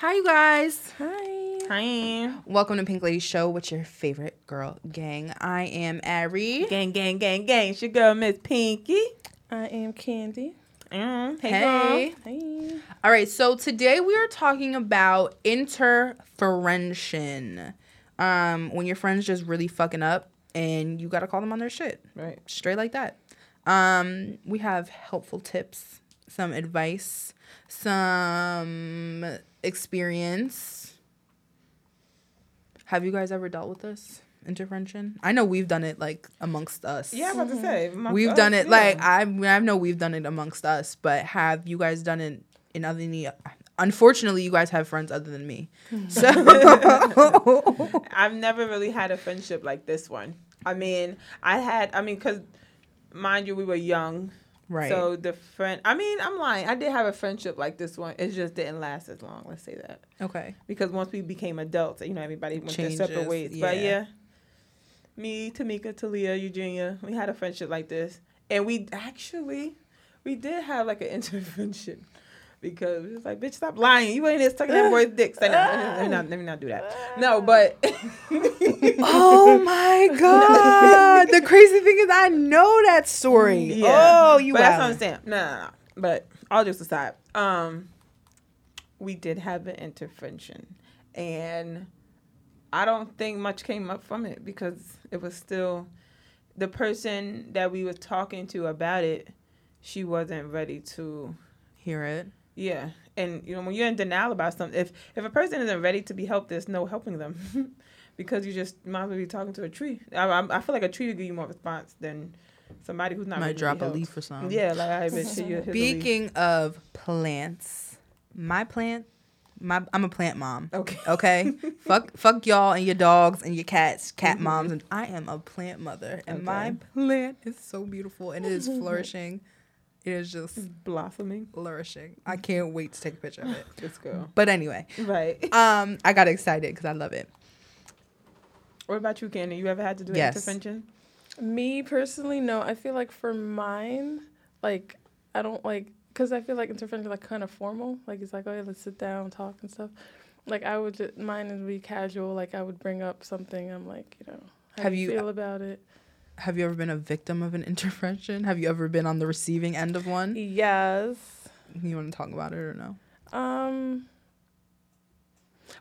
Hi, you guys. Hi. Hi. Welcome to Pink Lady Show with your favorite girl gang. I am Ari. Gang, gang, gang, gang. It's your girl, Miss Pinky. I am Candy. Mm, hey, Hey. Hey. All right, so today we are talking about interferential. Um, when your friends just really fucking up and you gotta call them on their shit. Right. Straight like that. Um, we have helpful tips, some advice, some experience. Have you guys ever dealt with this intervention? I know we've done it like amongst us. Yeah, I'm about to mm-hmm. say. we've us, done it yeah. like I I know we've done it amongst us, but have you guys done it in other than Unfortunately, you guys have friends other than me. Hmm. So I've never really had a friendship like this one. I mean, I had, I mean, because mind you, we were young. Right. So the friend, I mean, I'm lying. I did have a friendship like this one. It just didn't last as long. Let's say that. okay. Because once we became adults, you know, everybody went their separate Changes, ways. But yeah. yeah, me, Tamika, Talia, Eugenia, we had a friendship like this. And we actually, we did have like an intervention. Because it's like, bitch, stop lying. You ain't here sucking that boy's dick. Say, no, let me not, let me not do that. No, but. Oh my god! the crazy thing is, I know that story. Oh, you But that's what I'm saying. No, no, no. But all jokes aside, um, we did have an intervention, and I don't think much came up from it because it was still the person that we were talking to about it. She wasn't ready to, hear it. Yeah. And you know when you're in denial about something, if if a person isn't ready to be helped, there's no helping them. Because you just might as well be talking to a tree. I, I, I feel like a tree would give you more response than somebody who's not Might drop a helped. leaf or something. Yeah, like I bet you. here's a leaf. Speaking of plants, my plant, my I'm a plant mom. Okay. Okay, fuck fuck y'all and your dogs and your cats, cat mm-hmm. moms, and I am a plant mother, and my plant is so beautiful and it is flourishing. It is just Blossoming. flourishing. I can't wait to take a picture of it. This girl. But anyway, Right. um, I got excited because I love it. What about you, Candy? You ever had to do Yes. an intervention? Me personally, no. I feel like for mine, like I don't like because I feel like intervention is like kind of formal. Like it's like oh yeah, let's sit down, talk and stuff. Like I would just mine would be casual. Like I would bring up something. I'm like you know how Have do you you- feel about it? Have you ever been a victim of an intervention? Have you ever been on the receiving end of one? Yes. You want to talk about it or no? Um.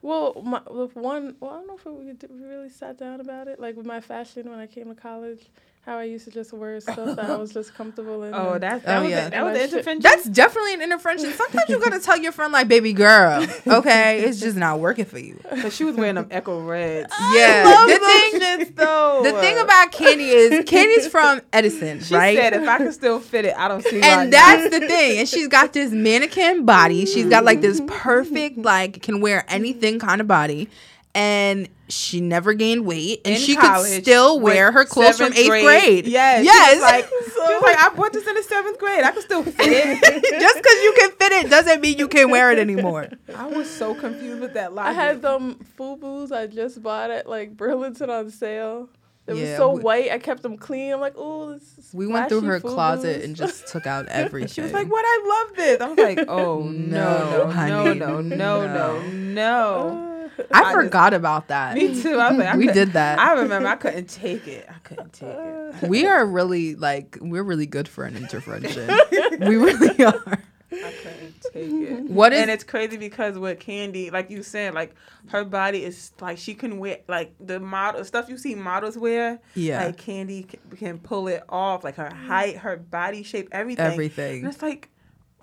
Well, my one. Well, I don't know if we really sat down about it. Like with my fashion when I came to college, how I used to just wear stuff that I was just comfortable in. Oh, that's that Oh, was yeah. a, that was And an intervention. That's definitely an intervention. Sometimes you gotta tell your friend like, "Baby girl, okay, it's just not working for you." because she was wearing them Ecko Reds. Yeah, love the those thing, shits, though. the thing about Candy is Candy's from Edison, she right? said, if I can still fit it, I don't see why. and that's the thing. And she's got this mannequin body. She's got like this perfect, like can wear anything kind of body. And she never gained weight, and In she college, could still wear her clothes from eighth grade. Yes. yes. She was like, she was like, I bought this in the seventh grade. I could still fit it. Just because you can fit it doesn't mean you can wear it anymore. I was so confused with that line. I logic. had them FUBUs I just bought at like Burlington on sale. Were Yeah, so we- white. I kept them clean. I'm like, oh, this is We went through her closet FUBUs." and just took out everything. She was like, "What? I love this." I was like, "Oh no, No, no, no, no, no, no, no." I, I just- forgot about that. Me too. I was like, I we did that. I remember I couldn't take it. I couldn't take it. we are really like we're really good for an intervention. we really are. I couldn't take it. What is and it's crazy because with Candy, like you said, like her body is like she can wear like the model stuff you see models wear. yeah Like Candy can, can pull it off, like her height, her body shape, everything. And everything. it's like,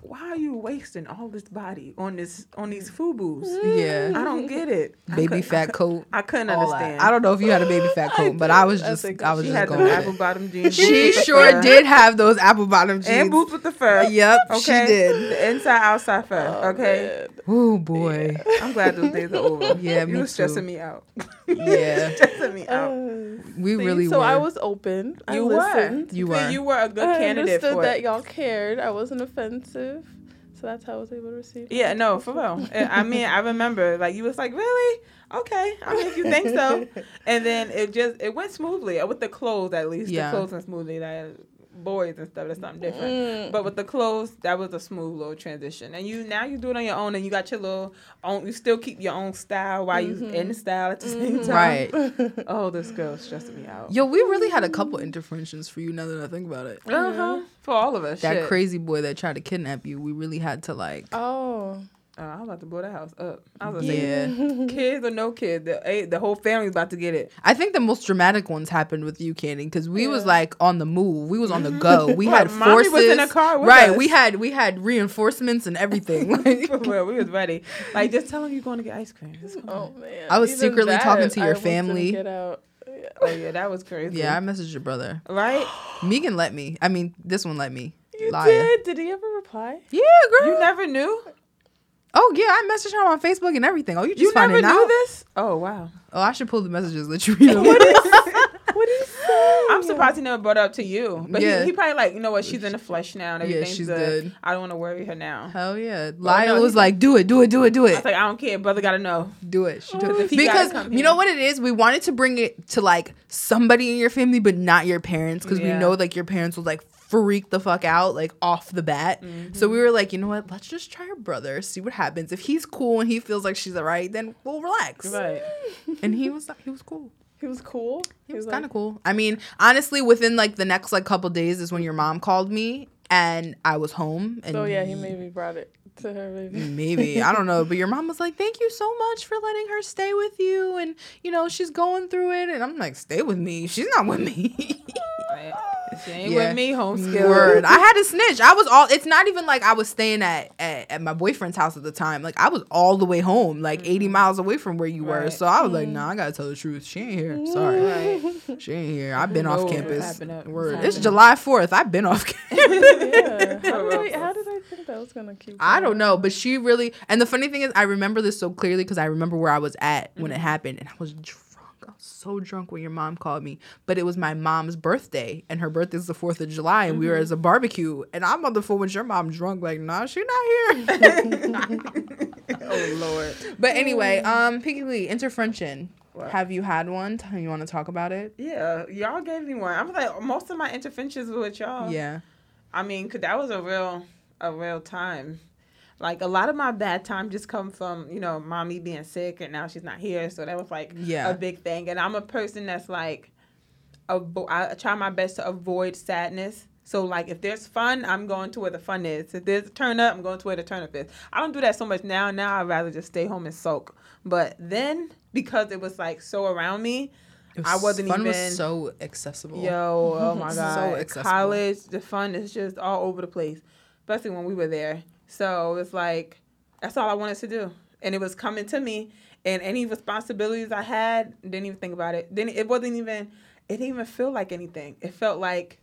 why are you wasting all this body on this on these FUBUs? Yeah, I don't get it. Baby couldn't- fat coat. I couldn't all that. understand. I don't know if you had a baby fat coat, but I was just think I was She just had the going. with apple bottom jeans. She boots with the sure did have those apple bottom jeans. And boots with the fur. Yep, Okay. she did. The inside outside fur. Oh, okay. man. Oh boy, I'm glad those days are over. Yeah, you me were stressing me out. Yeah. stressing me out. Uh, we see, really so were. I was open. I You were. listened. You were. You were a good I candidate understood for that it. y'all cared. I wasn't offensive. So that's how I was able to receive. Yeah, no, for real. I mean, I remember like you was like, really? Okay. I mean, if you think so. And then it just it went smoothly uh, with the clothes at least. Yeah. The clothes went smoothly. That boys and stuff. That's something different. Mm. But with the clothes, that was a smooth little transition. And you now you do it on your own, and you got your little own. You still keep your own style while you in the style at the same time. Right. Oh, this girl stressing me out. Yo, we really had a couple interventions for you now that I think about it. Uh huh. For all of us. That shit. crazy boy that tried to kidnap you, we really had to like Oh. Oh, I was about to blow the house up. I was gonna Yeah. say, kids or no kids, the the whole family's about to get it. I think the most dramatic ones happened with you, Candy, because we was like on the move. We was on the go. We What, had mommy forces. was in the car with right. us? We had we had reinforcements and everything. Like, well, we was ready. Like, just tell them you're going to get ice cream. Oh man. I was Even secretly that, talking to your I almost didn't family. Get out. Oh yeah, that was crazy. yeah, I messaged your brother. Right? Megan let me. I mean, this one let me. You Liar. did? Did he ever reply? Yeah, girl. You never knew? Oh yeah, I messaged her on Facebook and everything. Oh, you just You never knew out? this? Oh wow. Oh, I should pull the messages. Let you read them. What did he say? I'm surprised he never brought it up to you. But Yeah. he, he probably like, you know what, she's in the flesh now and Yeah, everything's she's good. good. I don't want to worry her now. Hell yeah. no, was like, do it, do it, do it, do it. I was like, I don't care. Brother gotta know. do it. She do Because it. if he gotta Because you know what it is? We wanted to bring it to like somebody in your family, but not your parents, because we know like your parents would like freak the fuck out like off the bat. Mm-hmm. So we were like, you know what? Let's just try her brother, see what happens. If he's cool and he feels like she's alright, then we'll relax. Right. And he was he was cool. He was cool. He was like- kind of cool. I mean, honestly, within like the next like couple days is when your mom called me and I was home. And So yeah, he maybe brought it to her. Maybe. Maybe I don't know, but your mom was like, "Thank you so much for letting her stay with you," and you know she's going through it, and I'm like, "Stay with me? She's not with me." right. She ain't Yeah. with me, homeschooling. Mm, word. I had to snitch. I was all. It's not even like I was staying at, at at my boyfriend's house at the time. Like I was all the way home, like 80 mm-hmm. miles away from where you were. So I was like, mm-hmm. "Nah, I gotta tell the truth. She ain't here. Mm. Sorry, Right. she ain't here. I've been off campus. Word. what's It's. July 4th. I've been off campus." Yeah. How did, I, how did I think that was gonna keep? I don't know, but she really. And the funny thing is, I remember this so clearly because I remember where I was at when Mm-hmm. it happened, and I was drunk. I was so drunk when your mom called me, but it was my mom's birthday, and her birthday is the Fourth of July, and we Mm-hmm. were as a barbecue, and I'm on the phone with your mom drunk, like, nah, she not here. oh Lord. but anyway, um, Piggy Lee, interfrenching. What? Have you had one? Tell- You want to talk about it? Yeah, y'all gave me one. I'm like, most of my interventions were with y'all. Yeah. I mean, 'cause that was a real, a real time. Like a lot of my bad time just come from you know mommy being sick and now she's not here, so that was like Yeah. a big thing. And I'm a person that's like, avo- I try my best to avoid sadness. So like if there's fun, I'm going to where the fun is. If there's a turn up, I'm going to where the turn up is. I don't do that so much now. Now I'd rather just stay home and soak. But then because it was like so around me, It I was- wasn't fun even. was so accessible. Yo, oh my So god, accessible. college, the fun is just all over the place, especially when we were there. So it's like that's all I wanted to do, and it was coming to me. And any responsibilities I had, didn't even think about it. Then it wasn't even. It didn't even feel like anything. It felt like.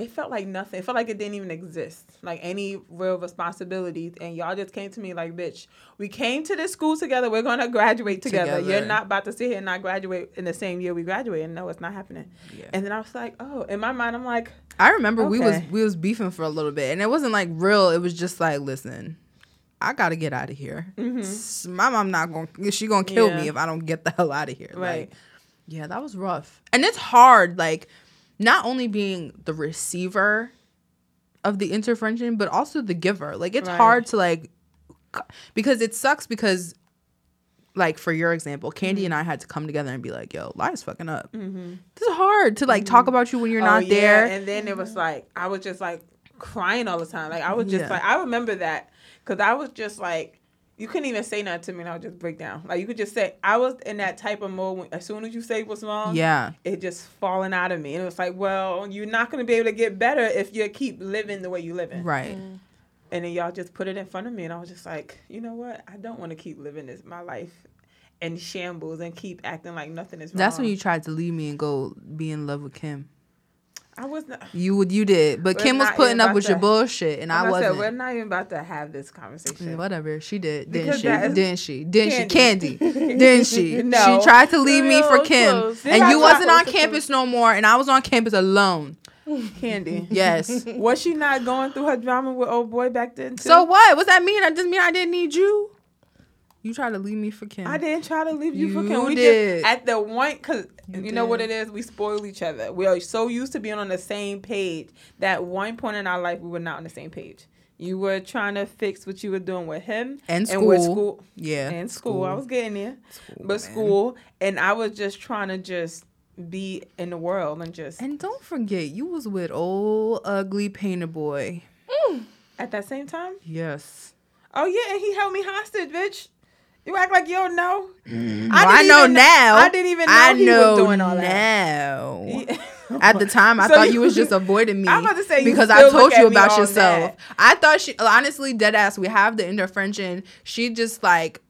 It felt like nothing. It felt like it didn't even exist. Like any real responsibilities. And y'all just came to me like, bitch, we came to this school together. We're going to graduate together. Together. You're not about to sit here and not graduate in the same year we graduate. And no, it's not happening. Yeah. And then I was like, oh, in my mind, I'm like, I remember we was we was beefing for a little bit, and it wasn't like real. It was just like, listen, I gotta get out of here. S- My mom not gonna she gonna kill Mm-hmm. Yeah. me if I don't get the hell out of here. Right. Like, yeah, that was rough, and it's hard. Like, not only being the receiver of the intervention, but also the giver. Like, it's Right. hard to like because it sucks because. Like for your example, Candy Mm-hmm. and I had to come together and be like, "Yo, Lia's fucking up." This is hard to like talk about you when you're Mm-hmm. oh, not yeah. there. And then it was like, I was just like crying all the time. Like, I was just Yeah. like, I remember that because I was just like, you couldn't even say nothing to me and I would just break down. Like, you could just say, I was in that type of mode when, as soon as you say what's wrong. yeah. It just falling out of me. And it was like, well, you're not going to be able to get better if you keep living the way you're living. Right. Mm. And then y'all just put it in front of me, and I was just like, you know what? I don't want to keep living this my life in shambles and keep acting like nothing is wrong. That's when you tried to leave me and go be in love with Kim. I was not. You would, you did, but Kim was putting up with your bullshit, and I I said, wasn't. we're not even about to have this conversation. Mm, Whatever she did, didn't Because she? Didn't she? Didn't Candy. she? Candy, didn't she? No. She tried to leave me for Kim, close. And you wasn't on campus no more, and I was on campus alone. Candy. Yes. Was she not going through her drama with old boy back then too? so what? What's that mean? That doesn't mean I didn't need you. You tried to leave me for Kim. I didn't try to leave you, for You Kim. We did. just at the one because You you, know what it is. We spoil each other. We are so used to being on the same page. That one point in our life, we were not on the same page. You were trying to fix what you were doing with him And with school. school. Yeah. And school. I was getting there, School, but man. school, and I was just trying to just be in the world and just And don't forget, you was with old ugly painter boy. at that same time. Yes. Oh yeah, and he held me hostage, bitch. You act like you don't know. Mm-hmm. I, didn't know even- now. I didn't even know I he know was doing all that. now. He- At the time, I So thought you- you was just avoiding me. I'm about to say, you because I told look you at about yourself. mad. I thought she honestly dead ass. We have the intervention. She just like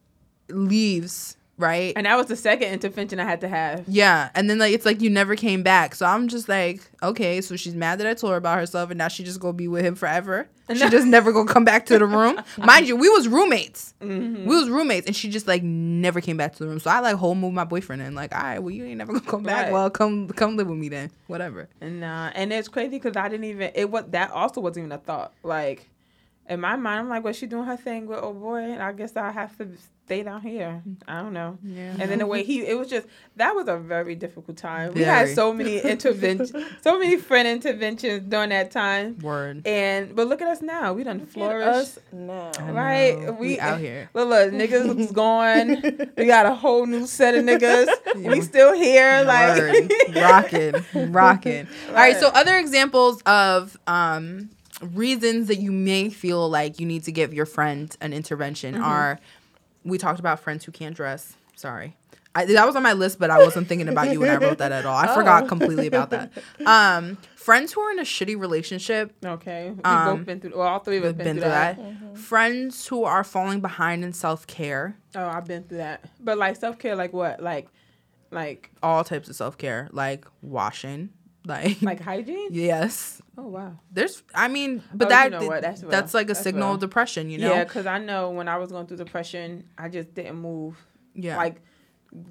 leaves, right? and that was the second intervention I had to have. yeah, and then like it's like you never came back. So I'm just like, okay, so she's mad that I told her about herself, and now she just gonna be with him forever. She just never gonna come back to the room. Mind you, we was roommates. Mm-hmm. We was roommates, and she just like never came back to the room. So I like whole moved my boyfriend in. Like, all right, well you ain't never gonna come back. Right. Well, come come live with me then. Whatever. And uh, and it's crazy because I didn't even it was that also wasn't even a thought. Like in my mind, I'm like, well, she doing her thing with oh boy, and I guess I have to stay down here. I don't know. Yeah. And then the way he, it was just that was a very difficult time. We had so many interventions, so many friend interventions during that time. Word. And but look at us now. We done Look us now. Right, know. we- out here. Look, look, niggas was gone. we got a whole new set of niggas. We still here, like Word. rocking, rocking. All right. So other examples of um, reasons that you may feel like you need to give your friend an intervention Mm-hmm. are we talked about friends who can't dress. Sorry. I, that was on my list, but I wasn't thinking about you when I wrote that at all. I forgot Oh. completely about that. Um, friends who are in a shitty relationship, Okay, we Um, both been through. Well, all three of us we've been, been through that. that. Friends who are falling behind in self care, Oh, I've been through that. But like self care, like what? Like, like, all types of self care, like washing, like, like hygiene. yes. Oh wow. There's, I mean, but Oh, that you know what? That's that's, like a That's signal real. of depression, you know? Yeah, because I know when I was going through depression, I just didn't move. Yeah. Like,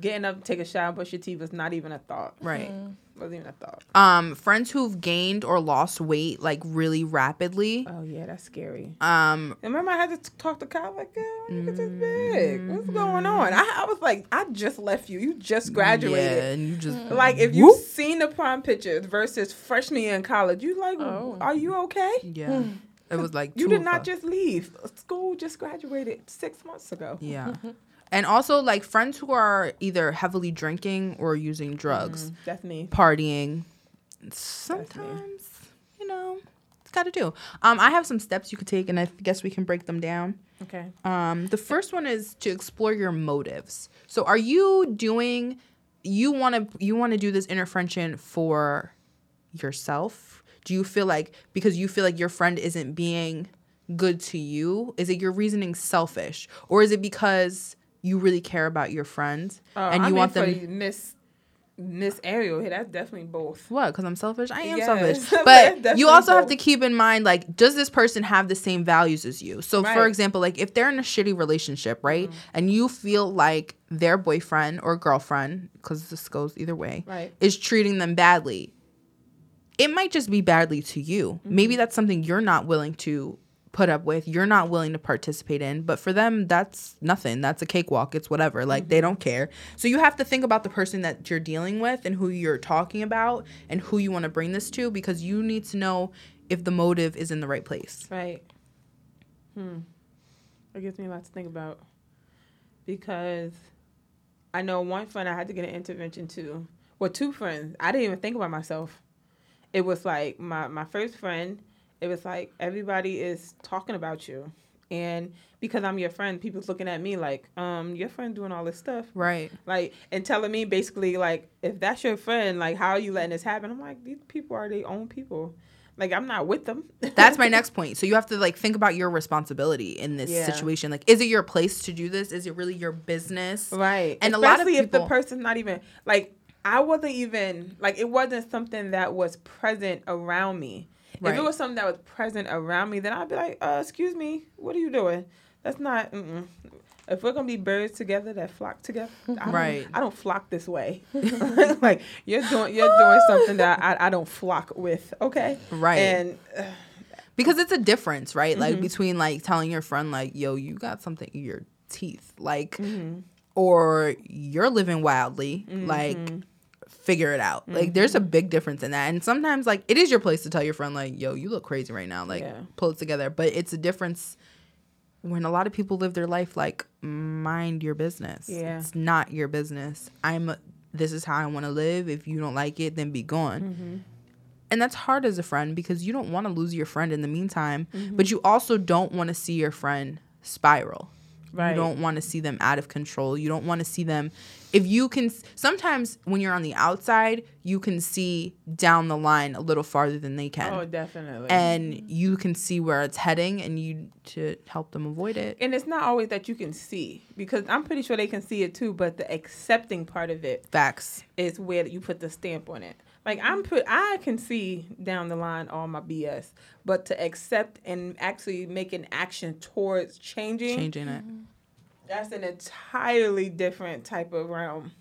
getting up, to take a shower, brush your teeth was not even a thought. right. Mm-hmm. Wasn't even a thought. Um, friends who've gained or lost weight like really rapidly. Oh yeah, that's scary. Um, And remember, I had to t- talk to Kyle like, "Girl, look at this big. What's mm-hmm. going on?" I, I was like, "I just left you. You just graduated." Yeah, and you just mm-hmm. Like if you've seen the prom pictures versus freshman year in college, you like, Oh. are you okay? yeah. It was like You did not us. just leave. School just graduated six months ago. Yeah. And also like friends who are either heavily drinking or using drugs, Mm, that's me. partying. Sometimes, you know, it's got to do. Um, I have some steps you could take, and I guess we can break them down. Okay. Um, the first one is to explore your motives. So, are you doing? You want to you want to do this intervention for yourself? Do you feel like because you feel like your friend isn't being good to you? Is it your reasoning selfish, or is it because you really care about your friends Uh, and I you mean, want them? Miss Miss Ariel here. That's definitely both. What? Because I'm selfish? I am Yes, selfish. But you also have to keep in mind, like, does this person have the same values as you? So, for example, like, if they're in a shitty relationship, right, Mm-hmm. and you feel like their boyfriend or girlfriend, because this goes either way, Right. is treating them badly, it might just be badly to you. Mm-hmm. Maybe that's something you're not willing to put up with, you're not willing to participate in, but for them, that's nothing. That's a cakewalk. It's whatever. Like, Mm-hmm. they don't care. So, you have to think about the person that you're dealing with and who you're talking about and who you want to bring this to because you need to know if the motive is in the right place. Right. Hmm. That gives me a lot to think about. Because I know one friend I had to get an intervention to. Well, two friends. I didn't even think about myself. It was like my, my first friend, it was like everybody is talking about you. And because I'm your friend, people's looking at me like, um, your friend doing all this stuff. Right. Like and telling me basically like if that's your friend, like how are you letting this happen? I'm like, these people are their own people. Like I'm not with them. That's my next point. So you have to like think about your responsibility in this Yeah. situation. Like, is it your place to do this? Is it really your business? Right. And And a lot of Especially if the person's not even like I wasn't even like it wasn't something that was present around me. If it was something that was present around me, then I'd be like, uh, "Excuse me, what are you doing? That's not." Mm-mm. If we're gonna be birds together that flock together, I don't, Right. I don't flock this way. like you're doing, you're doing something that I, I don't flock with. Okay. Right. And uh, because it's a difference, right? Like Mm-hmm. between like telling your friend like, "Yo, you got something you're teeth. Like, Mm-hmm. or you're living wildly. Like, figure it out. Like, there's a big difference in that. And sometimes, like, it is your place to tell your friend, like, yo, you look crazy right now. Like, Yeah. pull it together. But it's a difference when a lot of people live their life like, mind your business. Yeah. It's not your business. I'm, this is how I want to live. If you don't like it, then be gone. Mm-hmm. And that's hard as a friend because you don't want to lose your friend in the meantime, Mm-hmm. but you also don't want to see your friend spiral. Right. You don't want to see them out of control. You don't want to see them. If you can, sometimes when you're on the outside, you can see down the line a little farther than they can. Oh, definitely. and you can see where it's heading and you to help them avoid it. and it's not always that you can see because I'm pretty sure they can see it too, but the accepting part of it Facts. is where you put the stamp on it. Like I'm put I can see down the line all my BS, but to accept and actually make an action towards changing, Changing it. that's an entirely different type of realm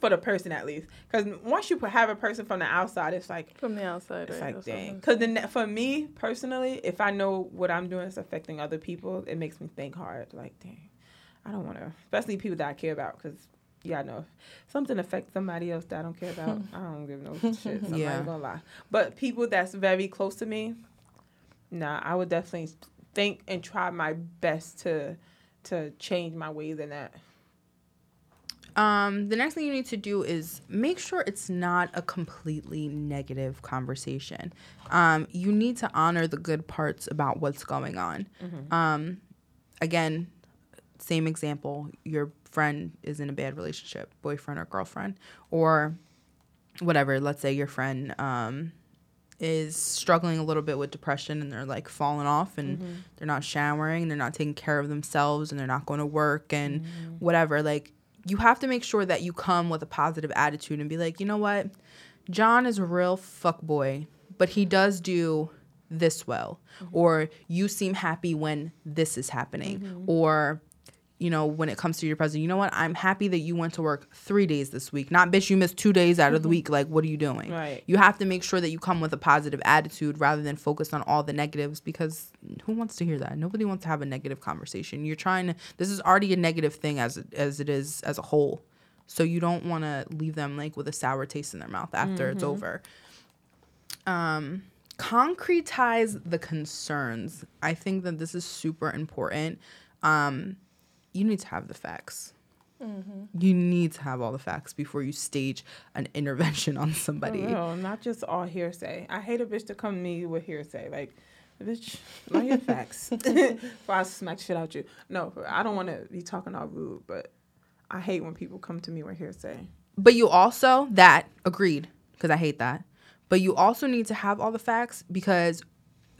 for the person at least. Because once you have a person from the outside, it's like From the outside, it's right? like That's what dang. I'm Because then for me personally, if I know what I'm doing is affecting other people, it makes me think hard. Like dang, I don't want to, especially people that I care about. Because yeah, I know if something affects somebody else that I don't care about, I don't give no shit. So I'm not gonna lie. But people that's very close to me, nah, I would definitely think and try my best to to change my ways in that. Um, the next thing you need to do is make sure it's not a completely negative conversation. Um, you need to honor the good parts about what's going on. Um, again, same example your friend is in a bad relationship, boyfriend or girlfriend, or whatever. Let's say your friend um, is struggling a little bit with depression and they're like falling off and mm-hmm. they're not showering, and they're not taking care of themselves, and they're not going to work and mm. whatever. Like, you have to make sure that you come with a positive attitude and be like, you know what? John is a real fuck boy, but he does do this well. Mm-hmm. Or you seem happy when this is happening. Mm-hmm. Or, you know, when it comes to your present, you know what? I'm happy that you went to work three days this week. Not bitch, you missed two days out of the week. Like, what are you doing? Right. You have to make sure that you come with a positive attitude rather than focus on all the negatives because who wants to hear that? Nobody wants to have a negative conversation. You're trying to this is already a negative thing as as it is as a whole. So you don't want to leave them like with a sour taste in their mouth after it's over. Um concretize the concerns. I think that this is super important. Um you need to have the facts. Mm-hmm. You need to have all the facts before you stage an intervention on somebody. No, not just all hearsay. I hate a bitch to come to me with hearsay. Like, bitch, learn your facts. Before I smack shit out you. No, I don't want to be talking all rude, but I hate when people come to me with hearsay. But you also that agreed because I hate that. But you also need to have all the facts because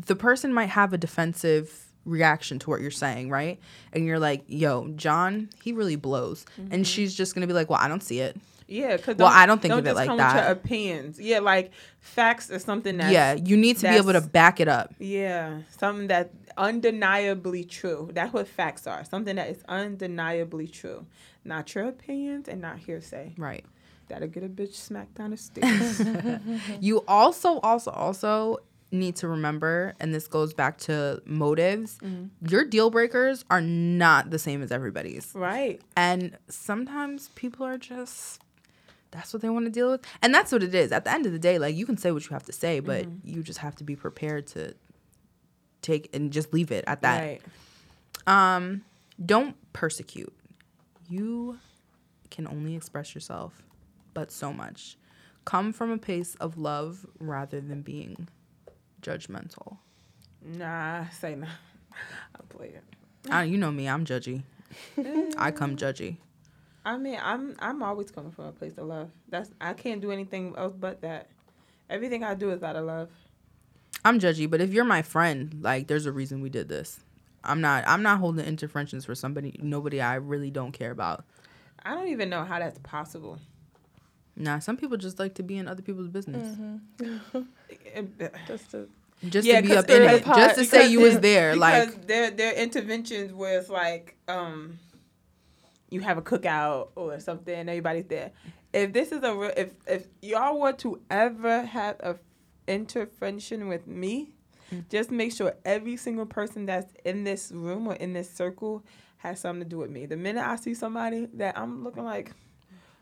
the person might have a defensive reaction to what you're saying, right? And you're like, "Yo, John, he really blows," and mm-hmm. she's just gonna be like, "Well, I don't see it." Yeah, because Well, I don't think of it like that. your opinions, yeah, like facts is something that yeah, you need to be able to back it up. yeah, something that undeniably true. That's what facts are. Something that is undeniably true, not your opinions and not hearsay. Right. That'll get a bitch smacked down the stairs. You also, also, also need to remember, and this goes back to motives. Your deal breakers are not the same as everybody's. right. And sometimes people are just that's what they want to deal with. And that's what it is. At the end of the day, like you can say what you have to say, but you just have to be prepared to take and just leave it at that. Right. Um don't persecute. You can only express yourself but so much. Come from a place of love rather than being judgmental. Nah, say nah. I play it. I, you know me, I'm judgy. Mm. I come judgy. I mean, I'm I'm always coming from a place of love. That's I can't do anything else but that. Everything I do is out of love. I'm judgy, but if you're my friend, like there's a reason we did this. I'm not I'm not holding interventions for somebody nobody I really don't care about. I don't even know how that's possible. Nah, some people just like to be in other people's business. It- Just to, Just Yeah, to be up in it. Just to say you was there. Like their their interventions where it's like um you have a cookout or something and everybody's there. If this is a real if if y'all were to ever have a intervention with me, just make sure every single person that's in this room or in this circle has something to do with me. The minute I see somebody that I'm looking like,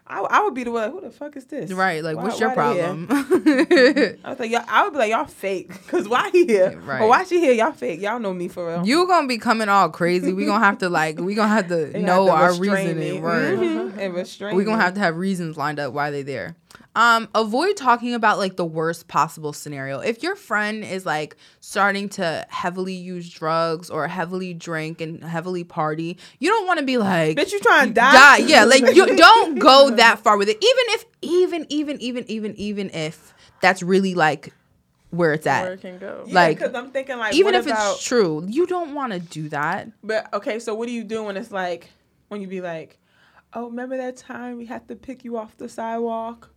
I, I would be the one. Like, Who the fuck is this? Right. Like, Why- what's your why they here? problem? I was like, y'all, I would be like, y'all fake. Cause why he here? Right. Or why she here? Y'all fake. Y'all know me for real. you gonna be coming all crazy. We gonna have to like. We gonna have to know have to our reasoning. Word. Mhm. And restrain We gonna have to have reasons lined up why they there. Um, avoid talking about like the worst possible scenario. If your friend is like starting to heavily use drugs or heavily drink and heavily party, you don't want to be like, Bitch, you trying to die? die. Yeah, like you don't go that far with it. Even if, even, even, even, even, even if that's really like where it's Where at. it can go. Yeah, like, because I'm thinking like, even what if about, it's true, you don't want to do that. But okay, so what do you do when it's like when you be like, oh, remember that time we had to pick you off the sidewalk?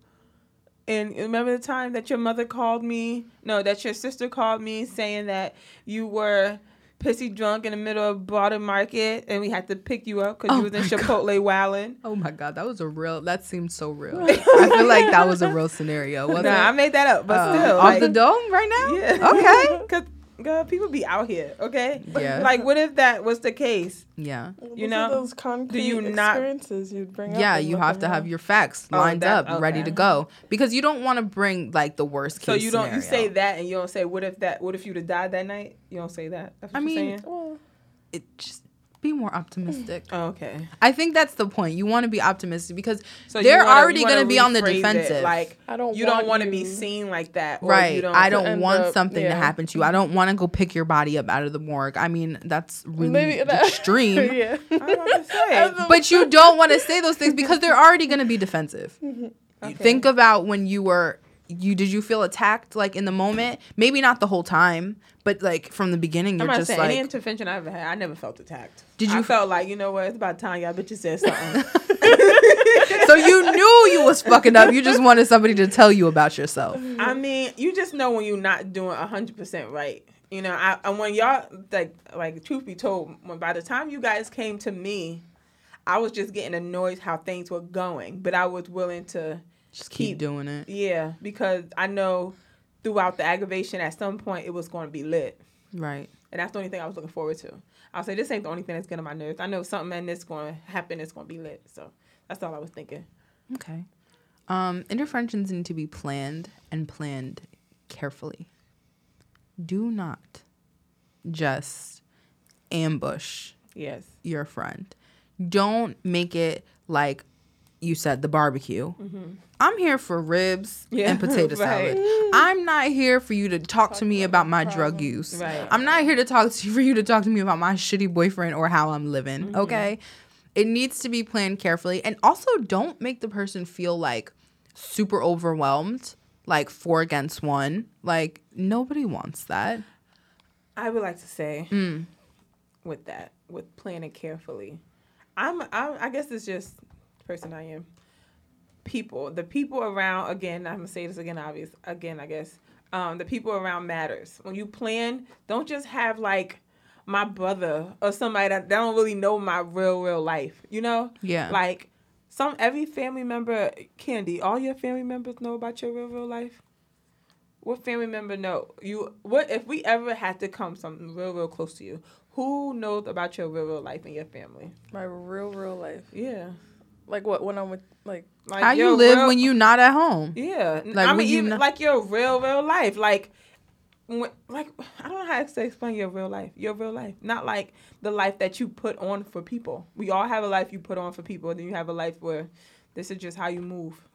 And remember the time that your mother called me? No, that your sister called me saying that you were pissy drunk in the middle of Broader Market and we had to pick you up because Oh you was in God. Chipotle wowing. Oh my god, that was a real. That seemed so real. I feel like that was a real scenario. Nah, Wasn't I it? made that up, but Uh, still. off like, the dome right now. Yeah. Okay. Because girl, people be out here, okay? Yeah. Like, what if that was the case? Yeah. You Those are know, those concrete you not- experiences you'd bring up. Yeah, you have to have your facts Oh, lined that- up, ready to go, because you don't want to bring like the worst case. So you don't you say that and you don't say what if that what if you'd have died that night? You don't say that. That's what I you're mean, saying? Well, it just be more optimistic. Oh, okay. I think that's the point. You want to be optimistic because So they're wanna- already going to be on the rephrase it, defensive. Like I don't. you don't want want to be seen like that. Or right. You don't, I don't want up- something to happen to you. I don't want to go pick your body up out of the morgue. I mean, that's really Maybe that- extreme. yeah. I was about say. But you don't want to say those things because they're already going to be defensive. Okay. Think about when you were you did you feel attacked like in the moment? Maybe not the whole time, but like from the beginning I'm you're not just saying like any intervention I ever had, I never felt attacked. Did I you- felt like you know what? It's about time y'all bitches said something. So you knew you was fucking up. You just wanted somebody to tell you about yourself. I mean, you just know when you're not doing hundred percent right. You know, I and when y'all like like truth be told, when by the time you guys came to me, I was just getting annoyed how things were going, but I was willing to Just keep doing it. Yeah, because I know throughout the aggravation, at some point it was going to be lit, Right. and that's the only thing I was looking forward to. I'll say this ain't the only thing that's getting on my nerves. I know something and it's going to happen. It's going to be lit. So that's all I was thinking. Okay. Um, interventions need to be planned and planned carefully. Do not just ambush Yes. your friend. Don't make it like you said the barbecue. I'm here for ribs Mm-hmm. Yeah, and potato right. salad. I'm not here for you to talk to me about my drug use. Right. I'm not here to talk to you for you to talk to me about my shitty boyfriend or how I'm living. Mm-hmm. Okay? It needs to be planned carefully and also don't make the person feel like super overwhelmed, like 4 against 1. Like nobody wants that. I would like to say Mm. with that, with planning carefully, I'm, I'm I guess it's just person I am. People, the people around. Again, I'm gonna say this again. Obvious. Again, I guess um, the people around matters. When you plan, don't just have like my brother or somebody that, that don't really know my real real life. You know, Yeah. like some every family member. Candy, all your family members know about your real real life. What family member know you? What if we ever had to come something real, real close to you? Who knows about your real, real life and your family? My real, real life. Yeah, Like what? When I'm with like. like how you live real- when you're not at home. Yeah, Like, I mean, you even kno- like your real, real life. Like, when, like I don't know how to explain your real life. Your real life, not like the life that you put on for people. We all have a life you put on for people. and Then you have a life where this is just how you move.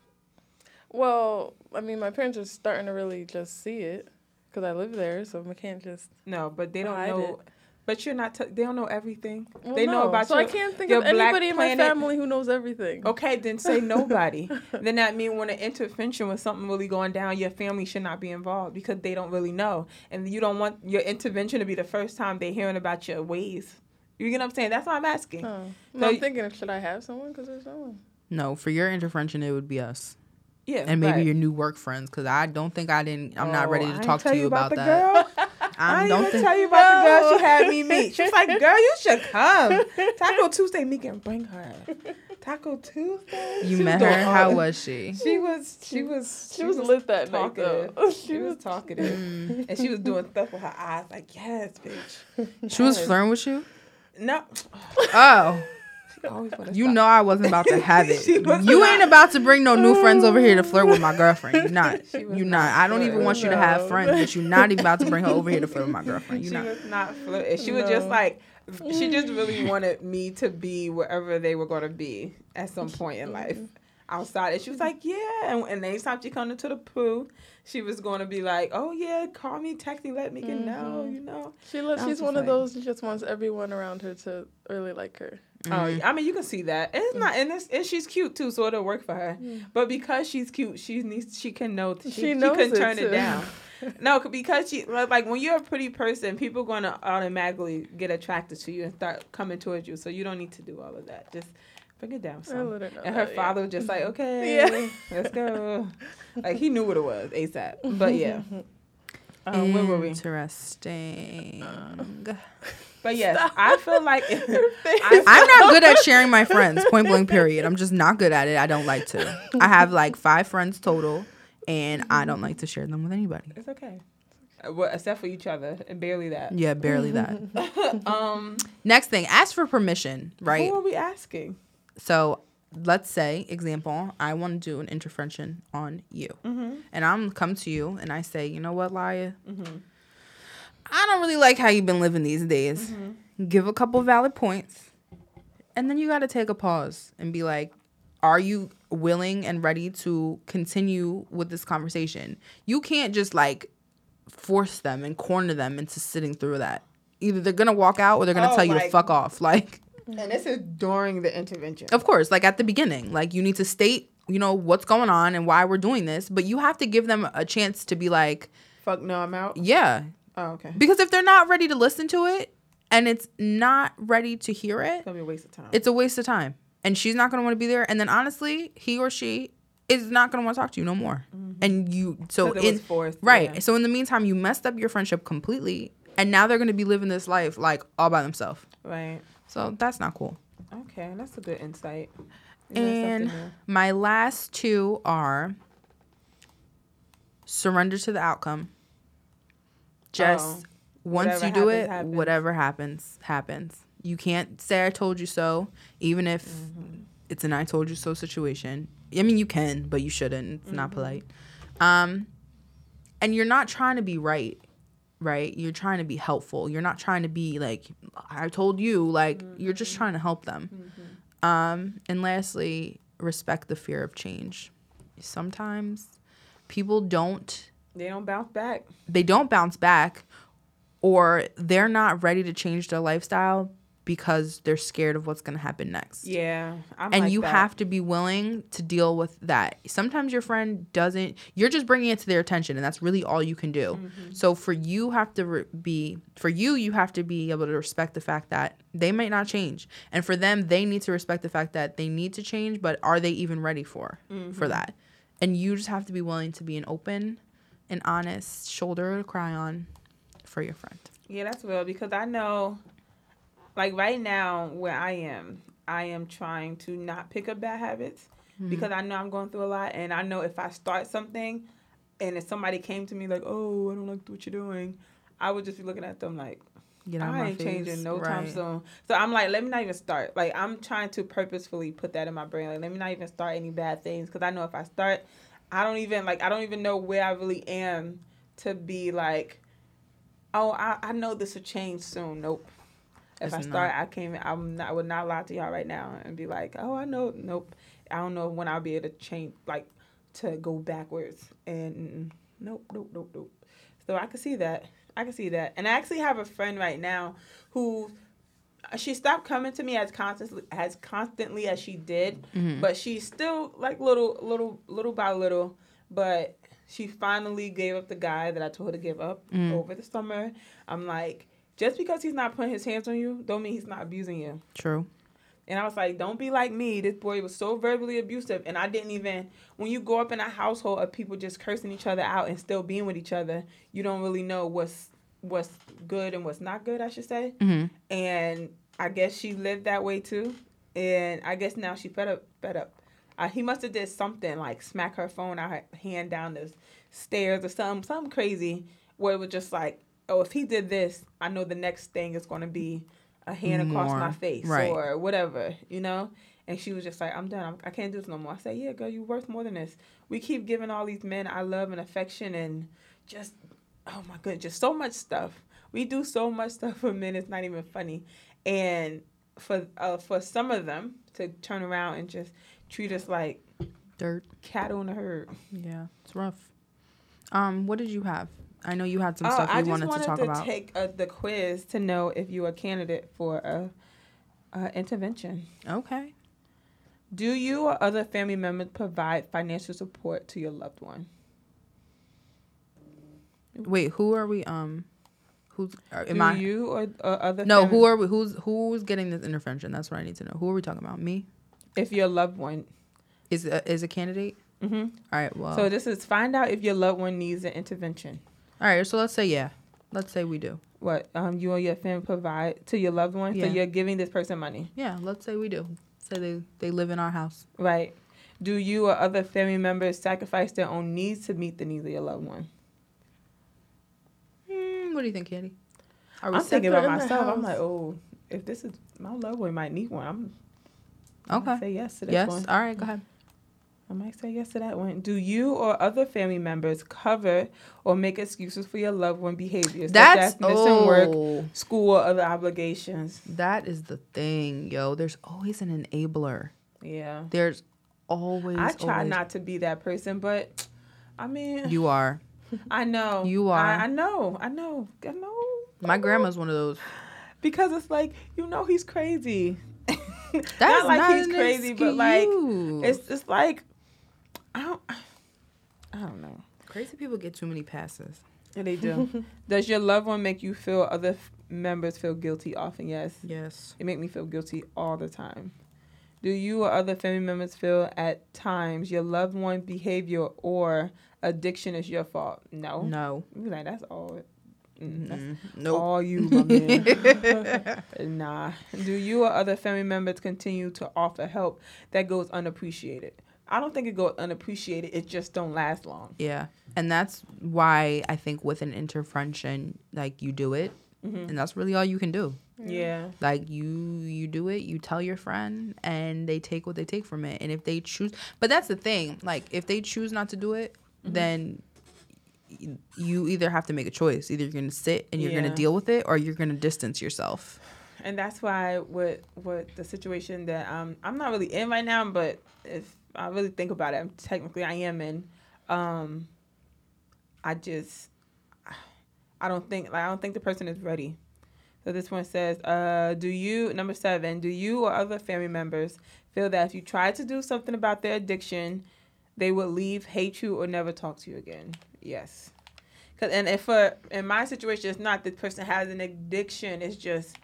Well, I mean, my parents are starting to really just see it because I live there, so I can't just. No, but they don't know. it. But you're not. T- they don't know everything. Well, they know no. about So your, I can't think of anybody in my family who knows everything. Okay, then say nobody. then that means when an intervention with something really going down, your family should not be involved because they don't really know, and you don't want your intervention to be the first time they're hearing about your ways. You get what I'm saying? That's why I'm asking. Oh. So No, I'm y- thinking, should I have someone? Because there's no one. No, for your intervention, it would be us. Yeah, and maybe right. your new work friends because I don't think I didn't. I'm not Oh, ready to oh, ain't talk to you about, the that. girl. I I didn't don't even tell you about the girl she had me meet. She was like, "Girl, you should come. Taco Tuesday, me can bring her. Taco Tuesday. You She met her. doing How was she? She was. She was. She was lit that night, talkative. though. She was talkative, Mm. and she was doing stuff with her eyes. Like, yes, bitch. She was flirting with you. No, Oh, she always wanna you know I wasn't about to have it. You not. ain't about to bring no new friends over here to flirt with my girlfriend. You're not. You're not not. I don't even flirting. want you to have friends, but you're not even about to bring her over here to flirt with my girlfriend. You're not. was not flirting. She was just like, she just mm. really wanted me to be wherever they were gonna be at some point in life. Outside, and she was like, "Yeah," and, and anytime she come into the pool, she was gonna be like, "Oh yeah, call me, text me, let me get know, mm-hmm. you know." She li- she's just one of those who just wants everyone around her to really like her. Oh, Mm. I mean, you can see that. It's not, and, it's, and she's cute too, so it'll work for her. But because she's cute, she needs, she can know, she, She she, can it, turn too. it down. no, because she like when you're a pretty person, people are gonna automatically get attracted to you and start coming towards you. So you don't need to do all of that. Just bring it down. Some. her And her that, yeah. father was just like, okay, Yeah. let's go. Like he knew what it was ASAP. But yeah. Um, where were we? Interesting. But yes, I feel like I I'm not good at sharing my friends. Point blank. Period. I'm just not good at it. I don't like to. I have like five friends total, and I don't like to share them with anybody. It's okay. Uh, well, except for each other, and barely that. Yeah, barely that. Um, Next thing, ask for permission. Right. Who are we asking? So let's say, example, I want to do an intervention on you, Mm-hmm. and I'm come to you and I say, you know what, Laya, Mm-hmm. I don't really like how you've been living these days. Mm-hmm. Give a couple valid points, and then you got to take a pause and be like, are you willing and ready to continue with this conversation? You can't just like force them and corner them into sitting through that. Either they're gonna walk out or they're gonna Oh, tell you to fuck off. Like. And this is during the intervention. Of course, like at the beginning, like you need to state, you know, what's going on and why we're doing this, but you have to give them a chance to be like, Fuck no, I'm out. yeah. Oh, okay. Because if they're not ready to listen to it and it's not ready to hear it, it's gonna be a waste of time. it's a waste of time. And she's not going to want to be there. And then honestly, he or she is not going to want to talk to you no more. Mm-hmm. And you, so in, forced, right. yeah. So in the meantime, you messed up your friendship completely. And now they're going to be living this life like all by themselves. right. So that's not cool. Okay, that's a good insight. You And my last two are surrender to the outcome. Just Oh. once you do happens, it, happens. whatever happens, happens. You can't say I told you so, even if Mm-hmm. it's an I told you so situation. I mean, you can, but you shouldn't. It's not Mm-hmm. polite. Um, and you're not trying to be right, right? You're trying to be helpful. You're not trying to be like I told you. Like you're Mm-hmm. just trying to help them. Um, and lastly, respect the fear of change. Sometimes people don't They don't bounce back. they don't bounce back or they're not ready to change their lifestyle because they're scared of what's going to happen next. Yeah, I'm and like you that. have to be willing to deal with that. Sometimes your friend doesn't you're just bringing it to their attention and that's really all you can do. Mm-hmm. So for you have to re- be for you you have to be able to respect the fact that they might not change. And for them they need to respect the fact that they need to change but are they even ready for Mm-hmm. for that? And you just have to be willing to be an open and honest shoulder to cry on for your friend. Yeah, that's real because I know, like right now where I am, I am trying to not pick up bad habits Mm-hmm. because I know I'm going through a lot, and I know if I start something, and if somebody came to me like, "Oh, I don't like what you're doing," I would just be looking at them like, I ain't face. changing no time soon. So I'm like, let me not even start. Like I'm trying to purposefully put that in my brain. Like let me not even start any bad things because I know if I start, I don't even like I don't even know where I really am to be like, oh, I, I know this will change soon. Nope. If It's I start, I can't. I'm not. I would not lie to y'all right now and be like, oh, I know. Nope. I don't know when I'll be able to change, like, to go backwards. And nope, nope, nope, nope. So I can see that. I can see that. And I actually have a friend right now who she stopped coming to me as constantly as constantly as she did, Mm-hmm. but she's still like little little little by little, but she finally gave up the guy that I told her to give up Mm. over the summer. I'm like, just because he's not putting his hands on you, don't mean he's not abusing you. True. And I was like, don't be like me. This boy was so verbally abusive. And I didn't even, when you grow up in a household of people just cursing each other out and still being with each other, you don't really know what's what's good and what's not good, I should say. Mhm. And I guess she lived that way too. And I guess now she fed up. Fed up. Uh, he must have did something like smack her phone out her hand down the stairs or something, something crazy, where it was just like, oh, if he did this, I know the next thing is going to be a hand across my face Right. or whatever, you know. And she was just like, I'm done. I'm, I can't do this no more. I said, Yeah, girl, you're worth more than this. We keep giving all these men our love and affection and just, oh my goodness, just so much stuff. We do so much stuff for men. It's not even funny. And for uh, for some of them to turn around and just treat us like Dirt. cattle in a herd. Yeah, it's rough. Um, what did you have? I know you had some Oh, stuff you I just wanted, wanted to talk about. take uh, the quiz to know if you are a candidate for a, a intervention. okay. Do you or other family members provide financial support to your loved one? Wait, who are we? Um, who's are, am Do I? you or, or other no, family- who are we? Who's who's getting this intervention? That's what I need to know. Who are we talking about? Me? if your loved one? Is a, is a candidate? Mm-hmm. All right. Well. So this is find out if your loved one needs an intervention. all right. So let's say yeah. Let's say we do. What um you and your family provide to your loved one? Yeah. So you're giving this person money, Yeah. Let's say we do. Say they they live in our house. right? Do you or other family members sacrifice their own needs to meet the needs of your loved one? What do you think, Candy? I'm thinking about myself. I'm like, oh, if this is my loved one, might need one. I'm okay? I say yes to this Yes. one. All right. Go ahead. I might say yes to that one. Do you or other family members cover or make excuses for your loved one behaviors? That's as missing work, oh, school, or other obligations. that is the thing, yo. There's always an enabler. Yeah. There's always. I try always- not to be that person, but I mean, You are. I know. You are. I, I know. I know. I know. My grandma's one of those. Because it's like, you know, he's crazy. That's not like he's an crazy, but like, it's it's like, I don't, I don't know. crazy people get too many passes. Yeah, they do. Does your loved one make you feel other f- members feel guilty often? Yes. Yes. It make me feel guilty all the time. Do you or other family members feel at times your loved one behavior or addiction is your fault? No. No. You be like that's all. Mm, that's Mm, nope. all you, my man. nah. Do you or other family members continue to offer help that goes unappreciated? I don't think it goes unappreciated. It just don't last long. Yeah. And that's why I think with an intervention, like you do it, Mhm. and that's really all you can do. Yeah. Like you you do it, you tell your friend and they take what they take from it. And if they choose But that's the thing. Like if they choose not to do it, then you either have to make a choice. Either you're going to sit and you're going to deal with it or you're going to distance yourself. and that's why with with the situation that um I'm not really in right now, but if I really think about it, I'm, technically I am in. Um, I just I don't think like I don't think the person is ready. So this one says, uh, do you number seven? Do you or other family members feel that if you try to do something about their addiction, they would leave, hate you, or never talk to you again? Yes. Cause and if uh, in my situation, it's not the person has an addiction. It's just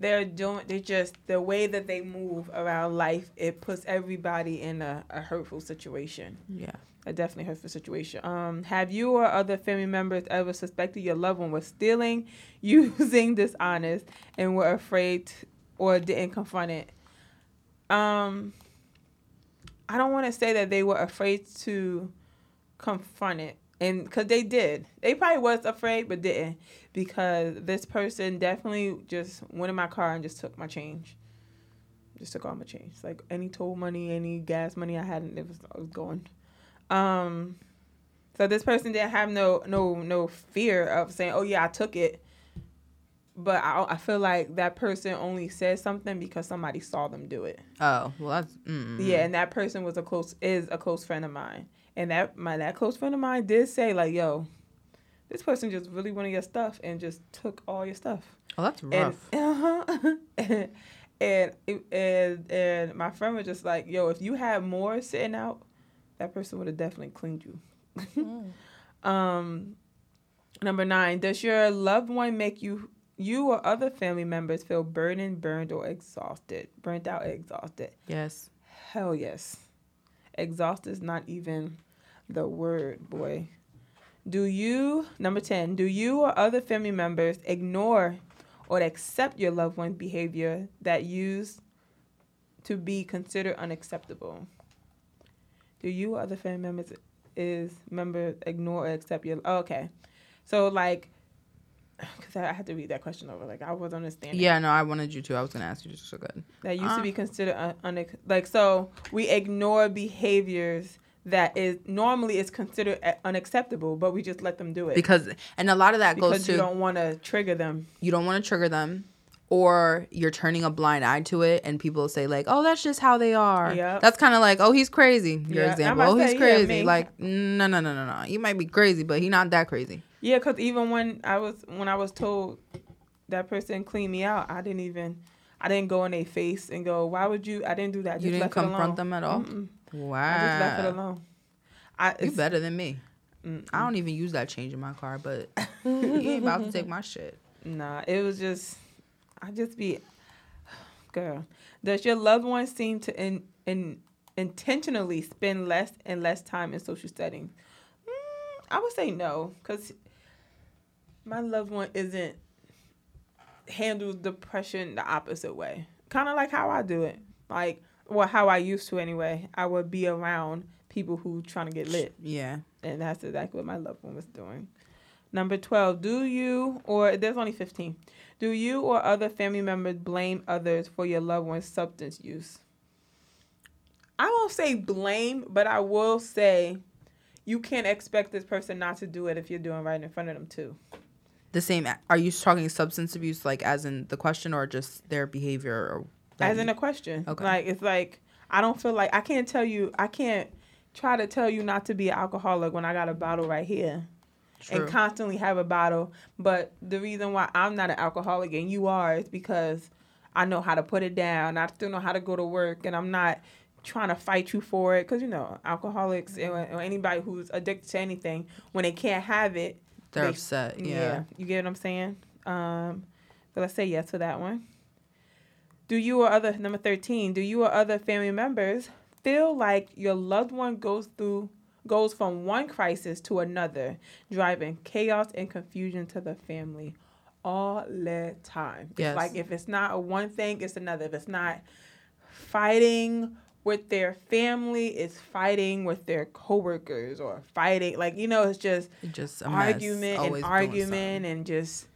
they're doing they just the way that they move around life it puts everybody in a, a hurtful situation Yeah. a definitely hurtful situation um have you or other family members ever suspected your loved one was stealing using dishonest and were afraid or didn't confront it um i don't want to say that they were afraid to confront it and because they did. They probably was afraid but didn't because this person definitely just went in my car and just took my change. Just took all my change. Like any toll money any gas money i had it was, was going um so this person didn't have no no no fear of saying oh yeah i took it but I, I feel like that person only said something because somebody saw them do it Oh, well that's mm. yeah, and that person was a close is a close friend of mine, and that my that close friend of mine did say like, "Yo, this person just really wanted your stuff and just took all your stuff." Oh, that's And rough. uh-huh, and and, and and my friend was just like, "Yo, if you had more sitting out, that person would have definitely cleaned you." Mm. Um, number nine, does your loved one make you you or other family members feel burdened, burned, or exhausted? Burnt out, exhausted. yes. Hell yes. Exhausted is not even the word, boy. Do you number ten? Do you or other family members ignore or accept your loved one's behavior that used to be considered unacceptable? Do you or other family members is member ignore or accept your? Oh, okay, so like, because I had to read that question over. Like I was understanding. Yeah, no, I wanted you to. I was gonna ask you just so good. That used to be um, considered un- unac like so we ignore behaviors that is normally is considered unacceptable, but we just let them do it Because and a lot of that because goes to you don't want to trigger them. you don't want to trigger them or you're turning a blind eye to it and people say like oh that's just how they are Yep. that's kind of like oh he's crazy your I'm example oh he's say, crazy like no no no no no he might be crazy but he not that crazy Yeah, because even when I was when I was told that person cleaned me out, I didn't even I didn't go in their face and go, "Why would you?" I didn't do that. I you just didn't left it alone. confront them at all Mm-mm. wow I just left it alone. I you better than me mm-mm. i don't even use that change in my car but you ain't about to take my shit Nah, it was just I just be girl. Does your loved one seem to in, in intentionally spend less and less time in social settings? Mm, I would say no, because my loved one isn't handles depression the opposite way. Kind of like how I do it. Like well, how I used to anyway. I would be around people who trying to get lit. yeah And that's exactly what my loved one was doing. Number 12, do you, or there's only 15, do you or other family members blame others for your loved one's substance use? I won't say blame, but I will say you can't expect this person not to do it if you're doing right in front of them, too. The same are you talking substance abuse like as in the question or just their behavior or As in you- a question. Okay. Like, it's like, I don't feel like, I can't tell you, I can't try to tell you not to be an alcoholic when I got a bottle right here. True. and constantly have a bottle. But the reason why I'm not an alcoholic and you are is because I know how to put it down. I still know how to go to work, and I'm not trying to fight you for it. Because you know, alcoholics and- or anybody who's addicted to anything, when they can't have it, they're they- upset yeah. yeah. you get what I'm saying. Um, so let's say yes to that one. Do you or other number thirteen? Do you or other family members feel like your loved one goes through goes from one crisis to another, driving chaos and confusion to the family all the time? Yes. It's like if it's not one thing, it's another. If it's not fighting with their family, is fighting with their coworkers or fighting like you know, it's just It just a argument always and argument and just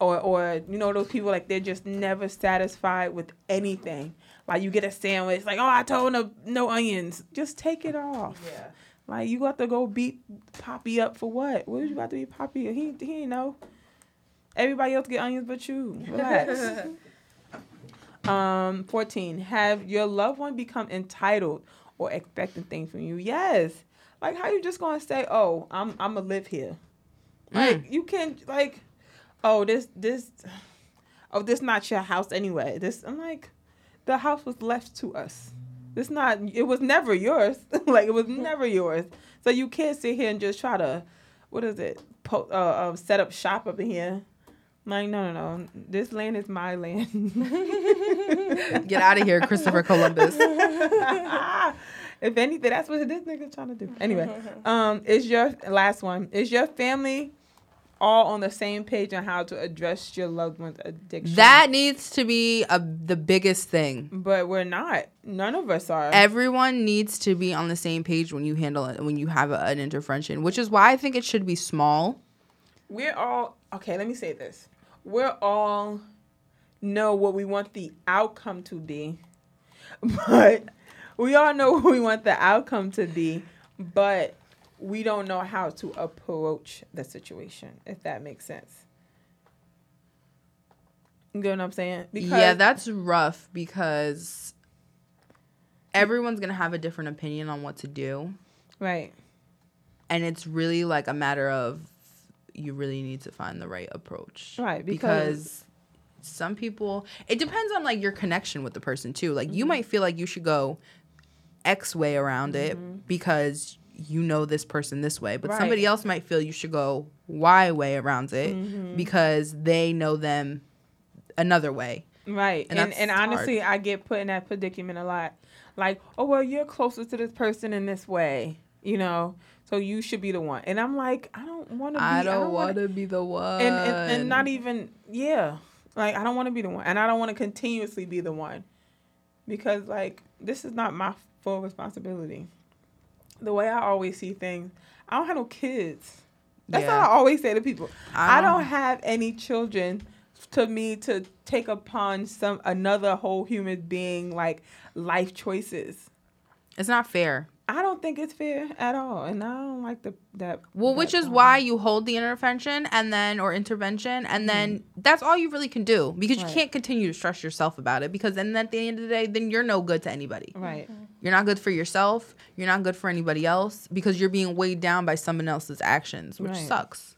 or or you know those people like they're just never satisfied with anything. Like you get a sandwich, like oh I told him no onions, just take it off. Yeah. Like you got to go beat Poppy up for what? What was you about to beat Poppy? He he know. Everybody else get onions but you. Relax. um, fourteen. Have your loved one become entitled or expecting things from you? Yes. Like how you just gonna say, oh, I'm I'm gonna live here. Like you can like, oh this this, oh this not your house anyway. This I'm like, the house was left to us. It's not. It was never yours. like it was never yours. So you can't sit here and just try to, what is it? Po- uh, uh, set up shop up in here. Like no, no, no. This land is my land. Get out of here, Christopher Columbus. if anything, that's what this nigga's trying to do. Anyway, um, is your last one? Is your family all on the same page on how to address your loved one's addiction? That needs to be a, the biggest thing. but we're not. None of us are. Everyone needs to be on the same page when you handle it, when you have a, an intervention, which is why I think it should be small. we're all okay. Let me say this: we're all know what we want the outcome to be, but we all know what we want the outcome to be, but we don't know how to approach the situation. If that makes sense. You get what I'm saying? yeah, that's rough because everyone's going to have a different opinion on what to do. right. And it's really like a matter of you really need to find the right approach. Right, Because, because- some people, it depends on like your connection with the person too. Like Mm-hmm. you might feel like you should go X way around it because you know this person this way, but Right. somebody else might feel you should go Y way around it Mm-hmm. because they know them another way. Right. And And and, hard. honestly, I get put in that predicament a lot. Like, oh well, you're closer to this person in this way. you know. So you should be the one. And I'm like, I don't want to be. The one. I don't, wanna- want to be the one. and, and and not even yeah like i don't want to be the one and i don't want to continuously be the one because like this is not my full responsibility the way i always see things i don't have no kids that's Yeah. what i always say to people I i don't- don't have any children to me to take upon some another whole human being like life choices It's not fair. I don't think it's fair at all and i don't like the that Well, that which is thought. why you hold the intervention and then or intervention and then that's all you really can do because you can't continue to stress yourself about it because then at the end of the day then you're no good to anybody. right You're not good for yourself, you're not good for anybody else because you're being weighed down by someone else's actions, which Right. sucks.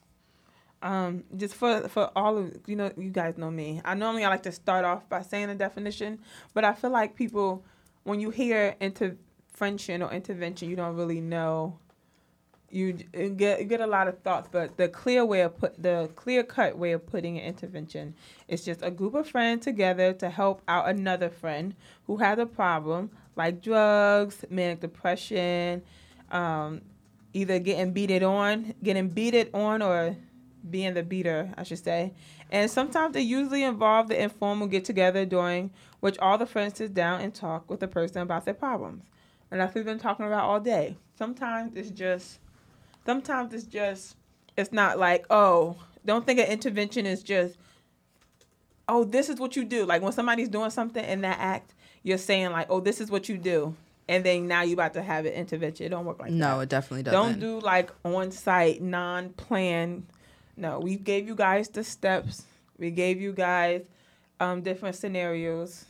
um just for for all of you know you guys know me i normally i like to start off by saying a definition but i feel like people when you hear intervention or intervention you don't really know you get get a lot of thoughts but the clear way of put the clear cut way of putting an intervention is just a group of friends together to help out another friend who has a problem like drugs manic depression um, either getting beated on getting beated on or being the beater, I should say. And sometimes they usually involve the informal get together during which all the friends sit down and talk with the person about their problems. And that's what we've been talking about all day. Sometimes it's just sometimes it's just it's not like, oh, don't think an intervention is just oh, this is what you do. Like when somebody's doing something in that act, you're saying like, oh, this is what you do. And then now you're about to have an intervention. It don't work like that. No, it definitely doesn't. Don't do like on site, non planned. No, we gave you guys the steps. We gave you guys um different scenarios.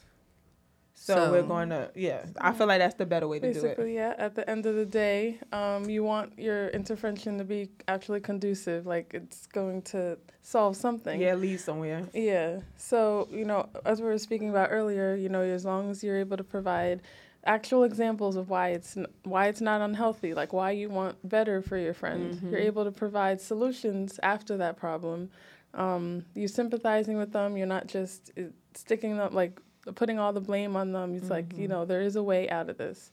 So, So- we're going to yeah. I feel like that's the better way to do it. Basically, yeah. At the end of the day, um, you want your intervention to be actually conducive, like it's going to solve something. Yeah, lead somewhere. Yeah. So, you know, as we were speaking about earlier, you know, as long as you're able to provide actual examples of why it's n- why it's not unhealthy, like why you want better for your friend, you're able to provide solutions after that problem. Um, you sympathizing with them, you're not just uh, sticking them like putting all the blame on them. It's like, you know, there is a way out of this.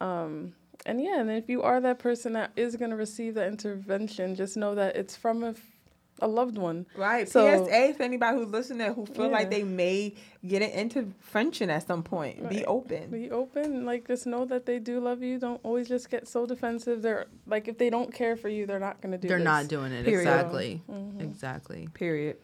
Um, and yeah, and if you are that person that is going to receive the intervention, just know that it's from a, f- a loved one. Right. So- PSA for anybody who's listening who feel like they may get an intervention at some point. Be open. Be open, like just know that they do love you. Don't always just get so defensive. They're like if they don't care for you, they're not gonna do. It. They're this. not doing it. Period. Exactly. Mhm. Exactly. Period.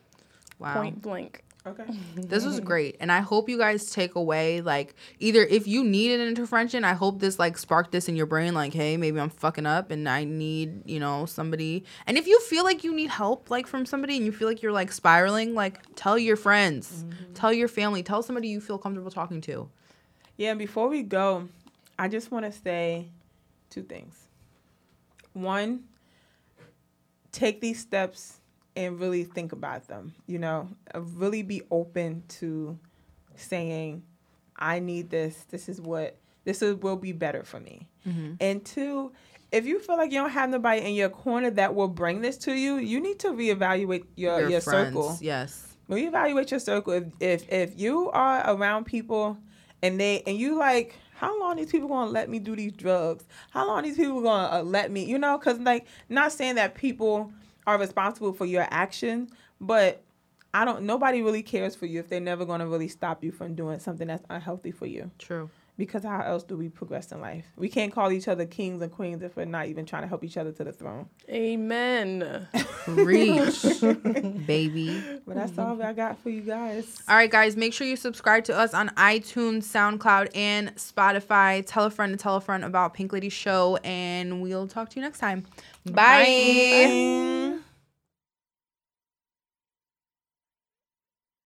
Wow. Point blank. Okay. This was great. And I hope you guys take away like either if you need an intervention, I hope this like sparked this in your brain like, hey, maybe I'm fucking up and I need, you know, somebody. And if you feel like you need help like from somebody and you feel like you're like spiraling, like tell your friends, mm-hmm. tell your family, tell somebody you feel comfortable talking to. Yeah, and before we go, I just want to say two things. One, take these steps and really think about them. You know, Uh, really be open to saying, I need this. This is what, this is, will be better for me. And two, if you feel like you don't have nobody in your corner that will bring this to you, you need to reevaluate your, your, circle Yes. reevaluate your circle. If if if you are around people and they and you like, how long these people gonna let me do these drugs? How long these people gonna uh, let me? You know, because like, not saying that people are responsible for your actions, but I don't. Nobody really cares for you if they're never gonna really stop you from doing something that's unhealthy for you. True. Because how else do we progress in life? We can't call each other kings and queens if we're not even trying to help each other to the throne. Amen. Reach, baby. But that's all I got for you guys. All right, guys, make sure you subscribe to us on iTunes, SoundCloud, and Spotify. Tell a friend to tell a friend about Pink Lady Show, and we'll talk to you next time. Bye. Bye.